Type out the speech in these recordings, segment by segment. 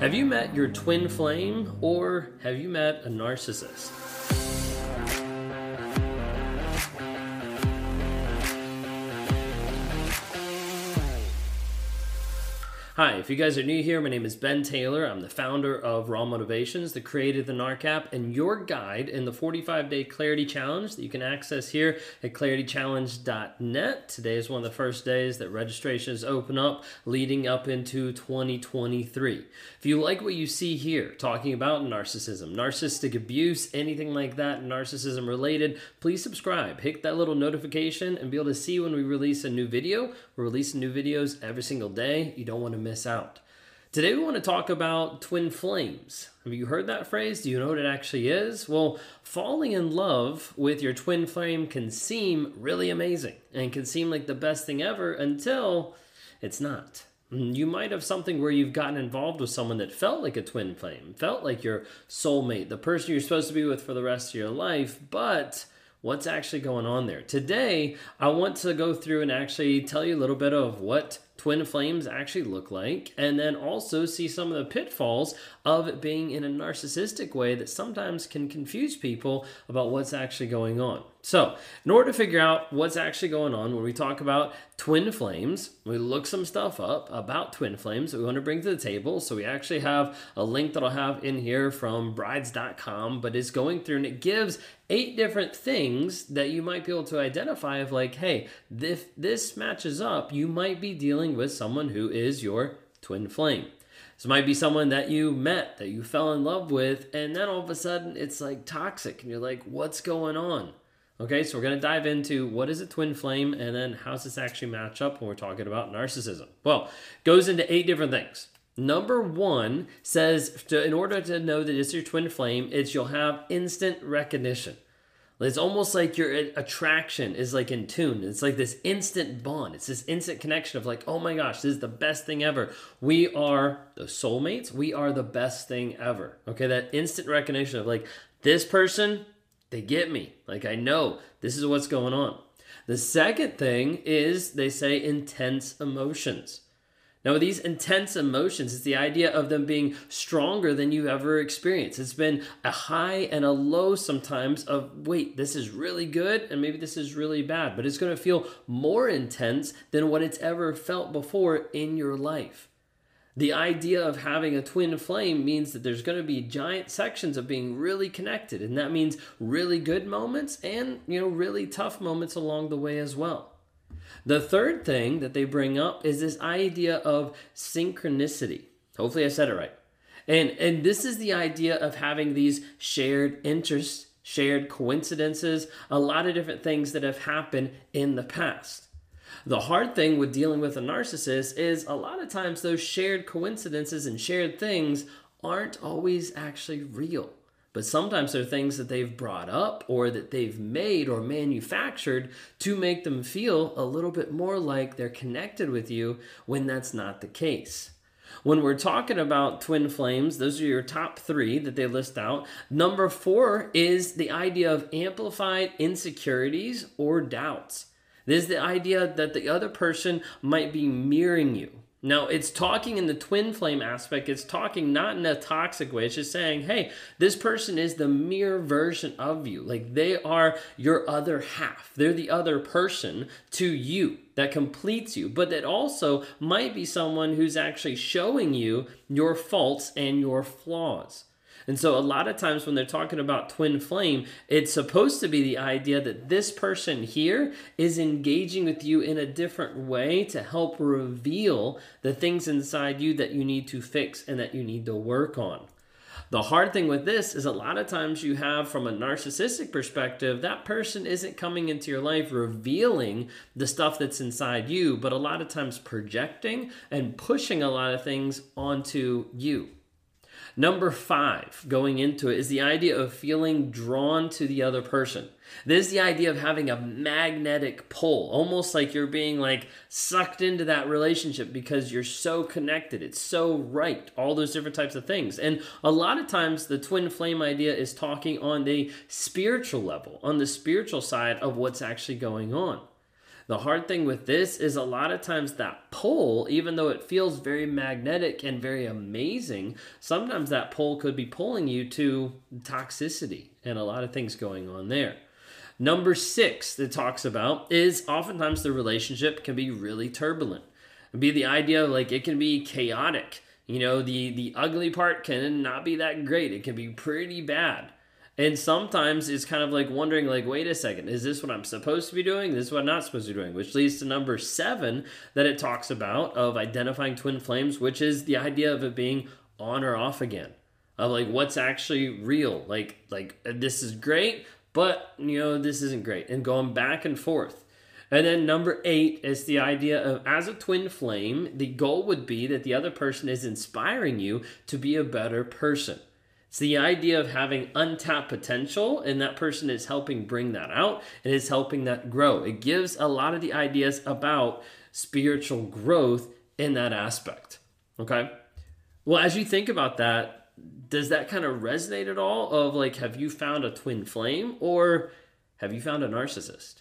Have you met your twin flame or have you met a narcissist? Hi, if you guys are new here, my name is Ben Taylor. I'm the founder of Raw Motivations, the creator of the NARC app, and your guide in the 45 day clarity challenge that you can access here at claritychallenge.net. Today is one of the first days that registrations open up leading up into 2023. If you like what you see here, talking about narcissism, narcissistic abuse, anything like that, narcissism related, please subscribe. Hit that little notification and be able to see when we release a new video. We're releasing new videos every single day. You don't want to miss out. Today, we want to talk about twin flames. Have you heard that phrase? Do you know what it actually is? Well, falling in love with your twin flame can seem really amazing and can seem like the best thing ever until it's not. Mm, you might have something where you've gotten involved with someone that felt like a twin flame, felt like your soulmate, the person you're supposed to be with for the rest of your life, but what's actually going on there? Today, I want to go through and actually tell you a little bit of what twin flames actually look like, and then also see some of the pitfalls of it being in a narcissistic way that sometimes can confuse people about what's actually going on. So, in order to figure out what's actually going on when we talk about twin flames, we look some stuff up about twin flames that we want to bring to the table. So, we actually have a link that I'll have in here from brides.com, but it's going through and it gives eight different things that you might be able to identify of like, hey, if this matches up, you might be dealing with someone who is your twin flame. This might be someone that you met, that you fell in love with, and then all of a sudden it's like toxic, and you're like, what's going on? Okay, so we're going to dive into what is a twin flame and then how does this actually match up when we're talking about narcissism. Well, goes into eight different things. Number one says to, in order to know that it's your twin flame, it's you'll have instant recognition. It's almost like your attraction is like in tune. It's like this instant bond. It's this instant connection of like, oh my gosh, this is the best thing ever. We are the soulmates. We are the best thing ever. Okay, that instant recognition of like, this person, they get me. Like, I know this is what's going on. The second thing is they say intense emotions. Now, these intense emotions, it's the idea of them being stronger than you've ever experienced. It's been a high and a low sometimes of, wait, this is really good and maybe this is really bad, but it's going to feel more intense than what it's ever felt before in your life. The idea of having a twin flame means that there's going to be giant sections of being really connected, and that means really good moments and, you know, really tough moments along the way as well. The third thing that they bring up is this idea of synchronicity. Hopefully I said it right. And and this is the idea of having these shared interests, shared coincidences, a lot of different things that have happened in the past. The hard thing with dealing with a narcissist is a lot of times those shared coincidences and shared things aren't always actually real. But sometimes they're things that they've brought up or that they've made or manufactured to make them feel a little bit more like they're connected with you when that's not the case. When we're talking about twin flames, those are your top three that they list out. Number four is the idea of amplified insecurities or doubts. There's the idea that the other person might be mirroring you. Now, it's talking in the twin flame aspect, it's talking not in a toxic way. It's just saying, hey, this person is the mirror version of you. Like they are your other half. They're the other person to you that completes you, but that also might be someone who's actually showing you your faults and your flaws. And so, a lot of times when they're talking about twin flame, it's supposed to be the idea that this person here is engaging with you in a different way to help reveal the things inside you that you need to fix and that you need to work on. The hard thing with this is a lot of times you have, from a narcissistic perspective, that person isn't coming into your life revealing the stuff that's inside you, but a lot of times projecting and pushing a lot of things onto you. Number five, going into it, is the idea of feeling drawn to the other person. This is the idea of having a magnetic pull, almost like you're being like sucked into that relationship because you're so connected. It's so right. All those different types of things. And a lot of times the twin flame idea is talking on the spiritual level, on the spiritual side of what's actually going on. The hard thing with this is a lot of times that pull, even though it feels very magnetic and very amazing, sometimes that pull could be pulling you to toxicity and a lot of things going on there. Number six that talks about is oftentimes the relationship can be really turbulent. It'd be the idea of like it can be chaotic. You know, the the ugly part can not be that great. It can be pretty bad. And sometimes it's kind of like wondering, like, wait a second, is this what I'm supposed to be doing? This is what I'm not supposed to be doing, which leads to number seven that it talks about of identifying twin flames, which is the idea of it being on or off again. Of like what's actually real. Like like uh, this is great, but you know, this isn't great. And going back and forth. And then number eight is the idea of as a twin flame, the goal would be that the other person is inspiring you to be a better person. It's the idea of having untapped potential, and that person is helping bring that out and is helping that grow. It gives a lot of the ideas about spiritual growth in that aspect. Okay. Well, as you think about that, does that kind of resonate at all? Of like, have you found a twin flame or have you found a narcissist?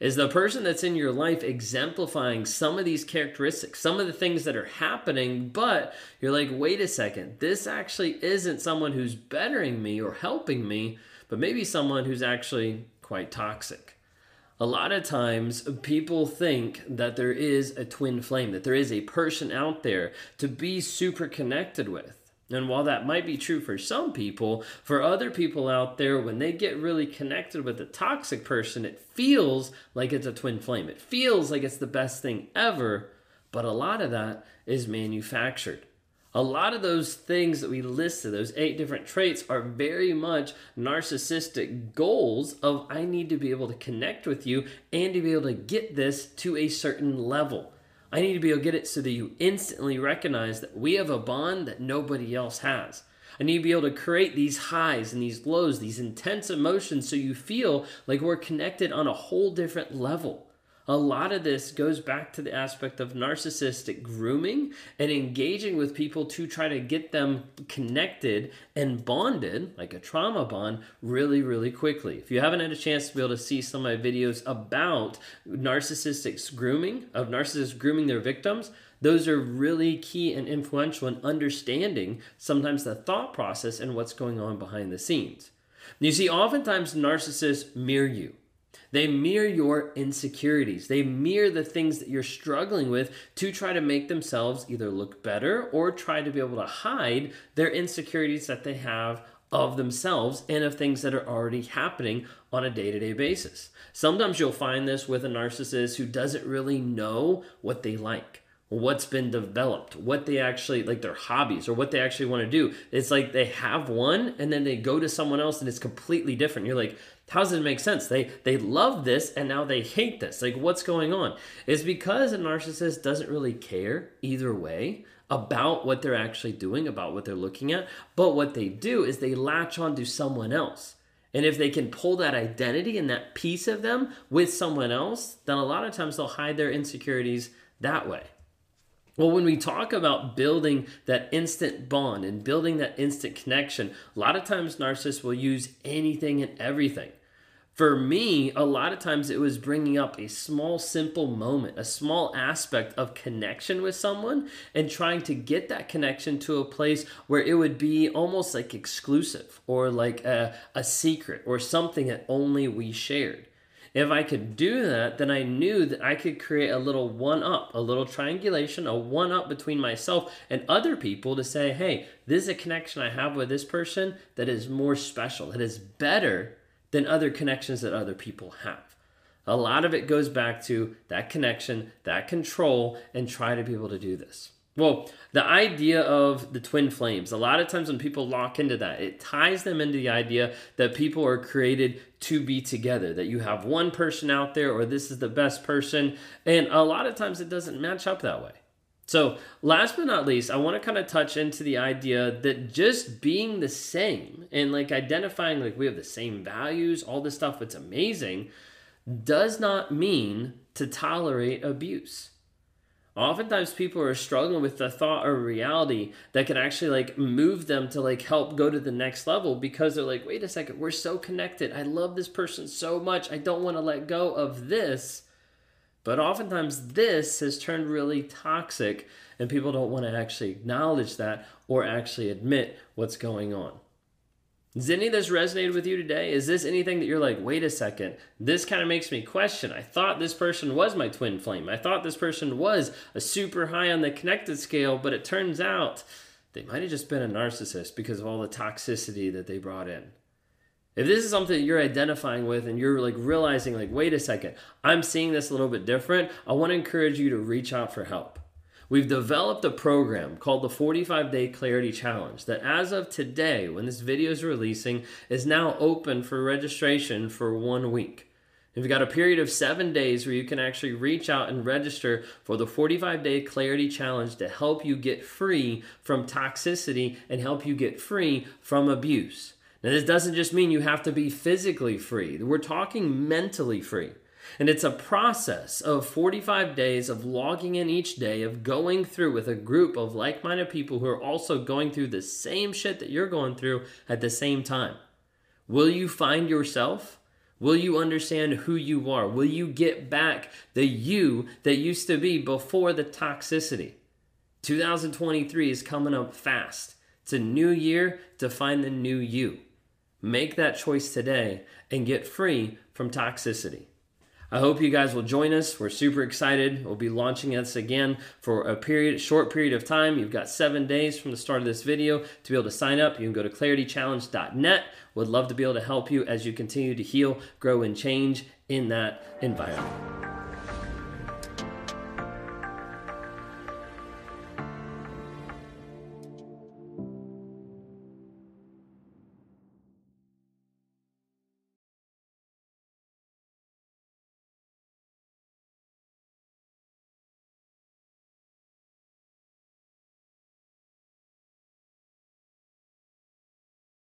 Is the person that's in your life exemplifying some of these characteristics, some of the things that are happening, but you're like, wait a second, this actually isn't someone who's bettering me or helping me, but maybe someone who's actually quite toxic. A lot of times, people think that there is a twin flame, that there is a person out there to be super connected with. And while that might be true for some people, for other people out there, when they get really connected with a toxic person, it feels like it's a twin flame. It feels like it's the best thing ever, but a lot of that is manufactured. A lot of those things that we listed, those eight different traits, are very much narcissistic goals of I need to be able to connect with you and to be able to get this to a certain level. I need to be able to get it so that you instantly recognize that we have a bond that nobody else has. I need to be able to create these highs and these lows, these intense emotions, so you feel like we're connected on a whole different level a lot of this goes back to the aspect of narcissistic grooming and engaging with people to try to get them connected and bonded, like a trauma bond, really, really quickly. If you haven't had a chance to be able to see some of my videos about narcissistic grooming, of narcissists grooming their victims, those are really key and influential in understanding sometimes the thought process and what's going on behind the scenes. You see, oftentimes narcissists mirror you. They mirror your insecurities. They mirror the things that you're struggling with to try to make themselves either look better or try to be able to hide their insecurities that they have of themselves and of things that are already happening on a day to day basis. Sometimes you'll find this with a narcissist who doesn't really know what they like what's been developed, what they actually like their hobbies or what they actually want to do. It's like they have one and then they go to someone else and it's completely different. You're like, how does it make sense? They they love this and now they hate this. Like what's going on? It's because a narcissist doesn't really care either way about what they're actually doing, about what they're looking at, but what they do is they latch on to someone else. And if they can pull that identity and that piece of them with someone else, then a lot of times they'll hide their insecurities that way. Well, when we talk about building that instant bond and building that instant connection, a lot of times narcissists will use anything and everything. For me, a lot of times it was bringing up a small, simple moment, a small aspect of connection with someone, and trying to get that connection to a place where it would be almost like exclusive or like a, a secret or something that only we shared. If I could do that, then I knew that I could create a little one up, a little triangulation, a one up between myself and other people to say, hey, this is a connection I have with this person that is more special, that is better than other connections that other people have. A lot of it goes back to that connection, that control, and try to be able to do this. Well, the idea of the twin flames, a lot of times when people lock into that, it ties them into the idea that people are created to be together, that you have one person out there or this is the best person. And a lot of times it doesn't match up that way. So, last but not least, I want to kind of touch into the idea that just being the same and like identifying like we have the same values, all this stuff, it's amazing, does not mean to tolerate abuse. Oftentimes people are struggling with the thought or reality that can actually like move them to like help go to the next level because they're like wait a second we're so connected. I love this person so much. I don't want to let go of this But oftentimes, this has turned really toxic, and people don't want to actually acknowledge that or actually admit what's going on. Does any of this resonate with you today? Is this anything that you're like, wait a second, this kind of makes me question? I thought this person was my twin flame. I thought this person was a super high on the connected scale, but it turns out they might have just been a narcissist because of all the toxicity that they brought in. If this is something you're identifying with and you're like realizing, like, wait a second, I'm seeing this a little bit different, I want to encourage you to reach out for help. We've developed a program called the 45 Day Clarity Challenge that, as of today, when this video is releasing, is now open for registration for one week. We've got a period of seven days where you can actually reach out and register for the 45 Day Clarity Challenge to help you get free from toxicity and help you get free from abuse. Now, this doesn't just mean you have to be physically free, we're talking mentally free. And it's a process of 45 days of logging in each day, of going through with a group of like minded people who are also going through the same shit that you're going through at the same time. Will you find yourself? Will you understand who you are? Will you get back the you that used to be before the toxicity? 2023 is coming up fast. It's a new year to find the new you. Make that choice today and get free from toxicity. I hope you guys will join us. We're super excited. We'll be launching this again for a period, short period of time. You've got seven days from the start of this video to be able to sign up. You can go to claritychallenge.net. Would love to be able to help you as you continue to heal, grow, and change in that environment.